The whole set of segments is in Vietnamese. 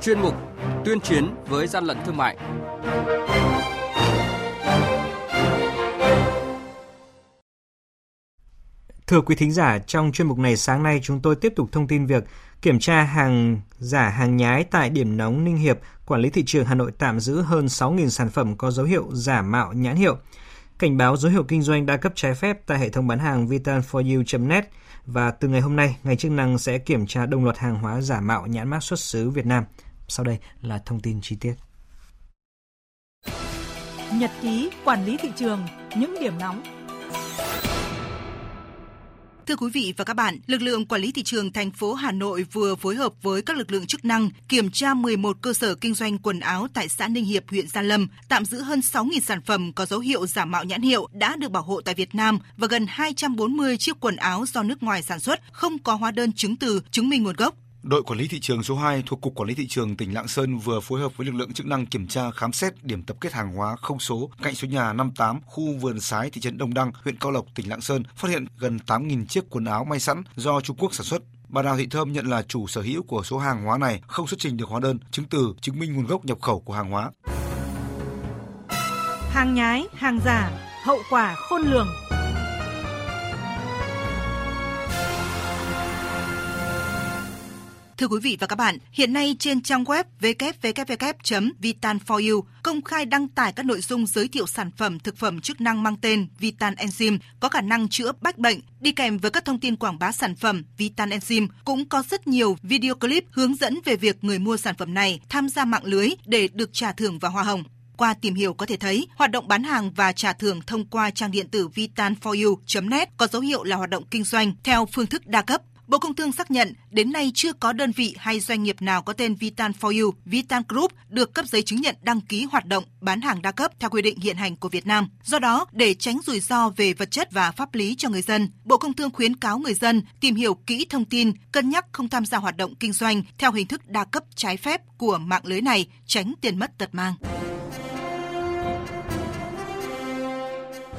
chuyên mục Tuyên chiến với gian lận thương mại. Thưa quý thính giả, trong chuyên mục này sáng nay chúng tôi tiếp tục thông tin việc kiểm tra hàng giả hàng nhái tại điểm nóng Ninh Hiệp, quản lý thị trường Hà Nội tạm giữ hơn 6.000 sản phẩm có dấu hiệu giả mạo nhãn hiệu. Cảnh báo dấu hiệu kinh doanh đa cấp trái phép tại hệ thống bán hàng vitanforyou.net và từ ngày hôm nay, ngành chức năng sẽ kiểm tra đồng loạt hàng hóa giả mạo nhãn mác xuất xứ Việt Nam. Sau đây là thông tin chi tiết. Nhật ký quản lý thị trường, những điểm nóng Thưa quý vị và các bạn, lực lượng quản lý thị trường thành phố Hà Nội vừa phối hợp với các lực lượng chức năng kiểm tra 11 cơ sở kinh doanh quần áo tại xã Ninh Hiệp, huyện Gia Lâm, tạm giữ hơn 6.000 sản phẩm có dấu hiệu giả mạo nhãn hiệu đã được bảo hộ tại Việt Nam và gần 240 chiếc quần áo do nước ngoài sản xuất không có hóa đơn chứng từ chứng minh nguồn gốc. Đội quản lý thị trường số 2 thuộc Cục Quản lý Thị trường tỉnh Lạng Sơn vừa phối hợp với lực lượng chức năng kiểm tra khám xét điểm tập kết hàng hóa không số cạnh số nhà 58 khu vườn sái thị trấn Đông Đăng, huyện Cao Lộc, tỉnh Lạng Sơn, phát hiện gần 8.000 chiếc quần áo may sẵn do Trung Quốc sản xuất. Bà Đào Thị Thơm nhận là chủ sở hữu của số hàng hóa này không xuất trình được hóa đơn, chứng từ chứng minh nguồn gốc nhập khẩu của hàng hóa. Hàng nhái, hàng giả, hậu quả khôn lường. Thưa quý vị và các bạn, hiện nay trên trang web www.vitan4u công khai đăng tải các nội dung giới thiệu sản phẩm thực phẩm chức năng mang tên Vitan Enzyme có khả năng chữa bách bệnh. Đi kèm với các thông tin quảng bá sản phẩm Vitan Enzyme cũng có rất nhiều video clip hướng dẫn về việc người mua sản phẩm này tham gia mạng lưới để được trả thưởng và hoa hồng. Qua tìm hiểu có thể thấy, hoạt động bán hàng và trả thưởng thông qua trang điện tử vitan4u.net có dấu hiệu là hoạt động kinh doanh theo phương thức đa cấp. Bộ Công Thương xác nhận đến nay chưa có đơn vị hay doanh nghiệp nào có tên Vitan for You, Vitan Group được cấp giấy chứng nhận đăng ký hoạt động bán hàng đa cấp theo quy định hiện hành của Việt Nam. Do đó, để tránh rủi ro về vật chất và pháp lý cho người dân, Bộ Công Thương khuyến cáo người dân tìm hiểu kỹ thông tin, cân nhắc không tham gia hoạt động kinh doanh theo hình thức đa cấp trái phép của mạng lưới này, tránh tiền mất tật mang.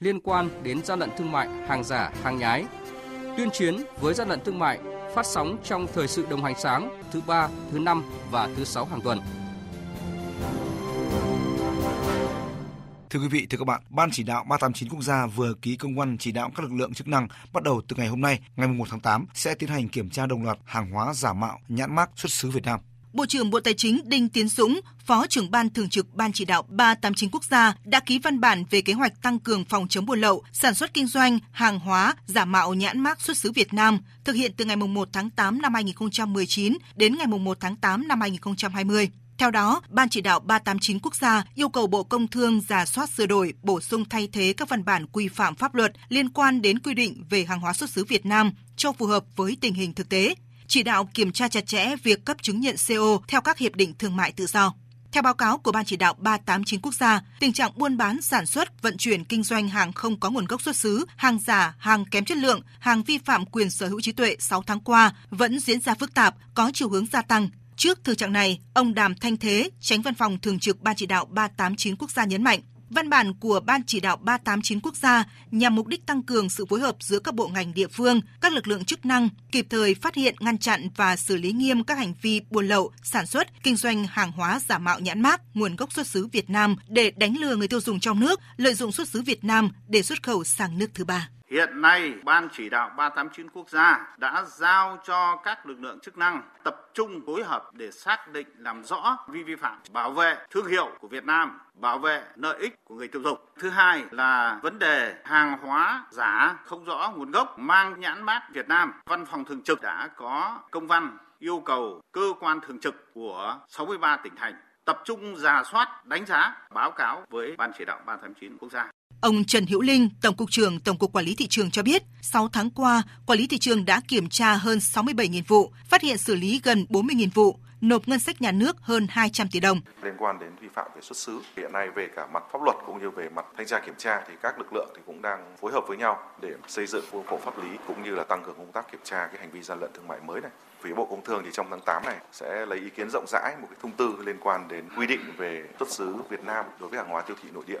liên quan đến gian lận thương mại, hàng giả, hàng nhái tuyên chiến với gian lận thương mại phát sóng trong thời sự đồng hành sáng thứ ba, thứ năm và thứ sáu hàng tuần. Thưa quý vị, thưa các bạn, Ban chỉ đạo 389 quốc gia vừa ký công văn chỉ đạo các lực lượng chức năng bắt đầu từ ngày hôm nay, ngày 1 tháng 8 sẽ tiến hành kiểm tra đồng loạt hàng hóa giả mạo nhãn mác xuất xứ Việt Nam. Bộ trưởng Bộ Tài chính Đinh Tiến Dũng, Phó trưởng ban thường trực Ban chỉ đạo 389 quốc gia đã ký văn bản về kế hoạch tăng cường phòng chống buôn lậu, sản xuất kinh doanh hàng hóa giả mạo nhãn mác xuất xứ Việt Nam, thực hiện từ ngày 1 tháng 8 năm 2019 đến ngày 1 tháng 8 năm 2020. Theo đó, Ban chỉ đạo 389 quốc gia yêu cầu Bộ Công Thương giả soát sửa đổi, bổ sung thay thế các văn bản quy phạm pháp luật liên quan đến quy định về hàng hóa xuất xứ Việt Nam cho phù hợp với tình hình thực tế, chỉ đạo kiểm tra chặt chẽ việc cấp chứng nhận CO theo các hiệp định thương mại tự do. Theo báo cáo của Ban chỉ đạo 389 quốc gia, tình trạng buôn bán, sản xuất, vận chuyển, kinh doanh hàng không có nguồn gốc xuất xứ, hàng giả, hàng kém chất lượng, hàng vi phạm quyền sở hữu trí tuệ 6 tháng qua vẫn diễn ra phức tạp, có chiều hướng gia tăng. Trước thực trạng này, ông Đàm Thanh Thế, tránh văn phòng thường trực Ban chỉ đạo 389 quốc gia nhấn mạnh, Văn bản của Ban chỉ đạo 389 quốc gia nhằm mục đích tăng cường sự phối hợp giữa các bộ ngành địa phương, các lực lượng chức năng, kịp thời phát hiện, ngăn chặn và xử lý nghiêm các hành vi buôn lậu, sản xuất, kinh doanh hàng hóa giả mạo nhãn mát, nguồn gốc xuất xứ Việt Nam để đánh lừa người tiêu dùng trong nước, lợi dụng xuất xứ Việt Nam để xuất khẩu sang nước thứ ba. Hiện nay, Ban chỉ đạo 389 quốc gia đã giao cho các lực lượng chức năng tập trung phối hợp để xác định làm rõ vi vi phạm, bảo vệ thương hiệu của Việt Nam, bảo vệ lợi ích của người tiêu dùng. Thứ hai là vấn đề hàng hóa giả không rõ nguồn gốc mang nhãn mát Việt Nam. Văn phòng thường trực đã có công văn yêu cầu cơ quan thường trực của 63 tỉnh thành tập trung giả soát, đánh giá, báo cáo với Ban chỉ đạo 389 quốc gia. Ông Trần Hữu Linh, Tổng cục trưởng Tổng cục Quản lý thị trường cho biết, 6 tháng qua, quản lý thị trường đã kiểm tra hơn 67.000 vụ, phát hiện xử lý gần 40.000 vụ, nộp ngân sách nhà nước hơn 200 tỷ đồng. Liên quan đến vi phạm về xuất xứ, hiện nay về cả mặt pháp luật cũng như về mặt thanh tra kiểm tra thì các lực lượng thì cũng đang phối hợp với nhau để xây dựng khuôn khổ pháp lý cũng như là tăng cường công tác kiểm tra cái hành vi gian lận thương mại mới này. Phía Bộ Công Thương thì trong tháng 8 này sẽ lấy ý kiến rộng rãi một cái thông tư liên quan đến quy định về xuất xứ Việt Nam đối với hàng hóa tiêu thị nội địa.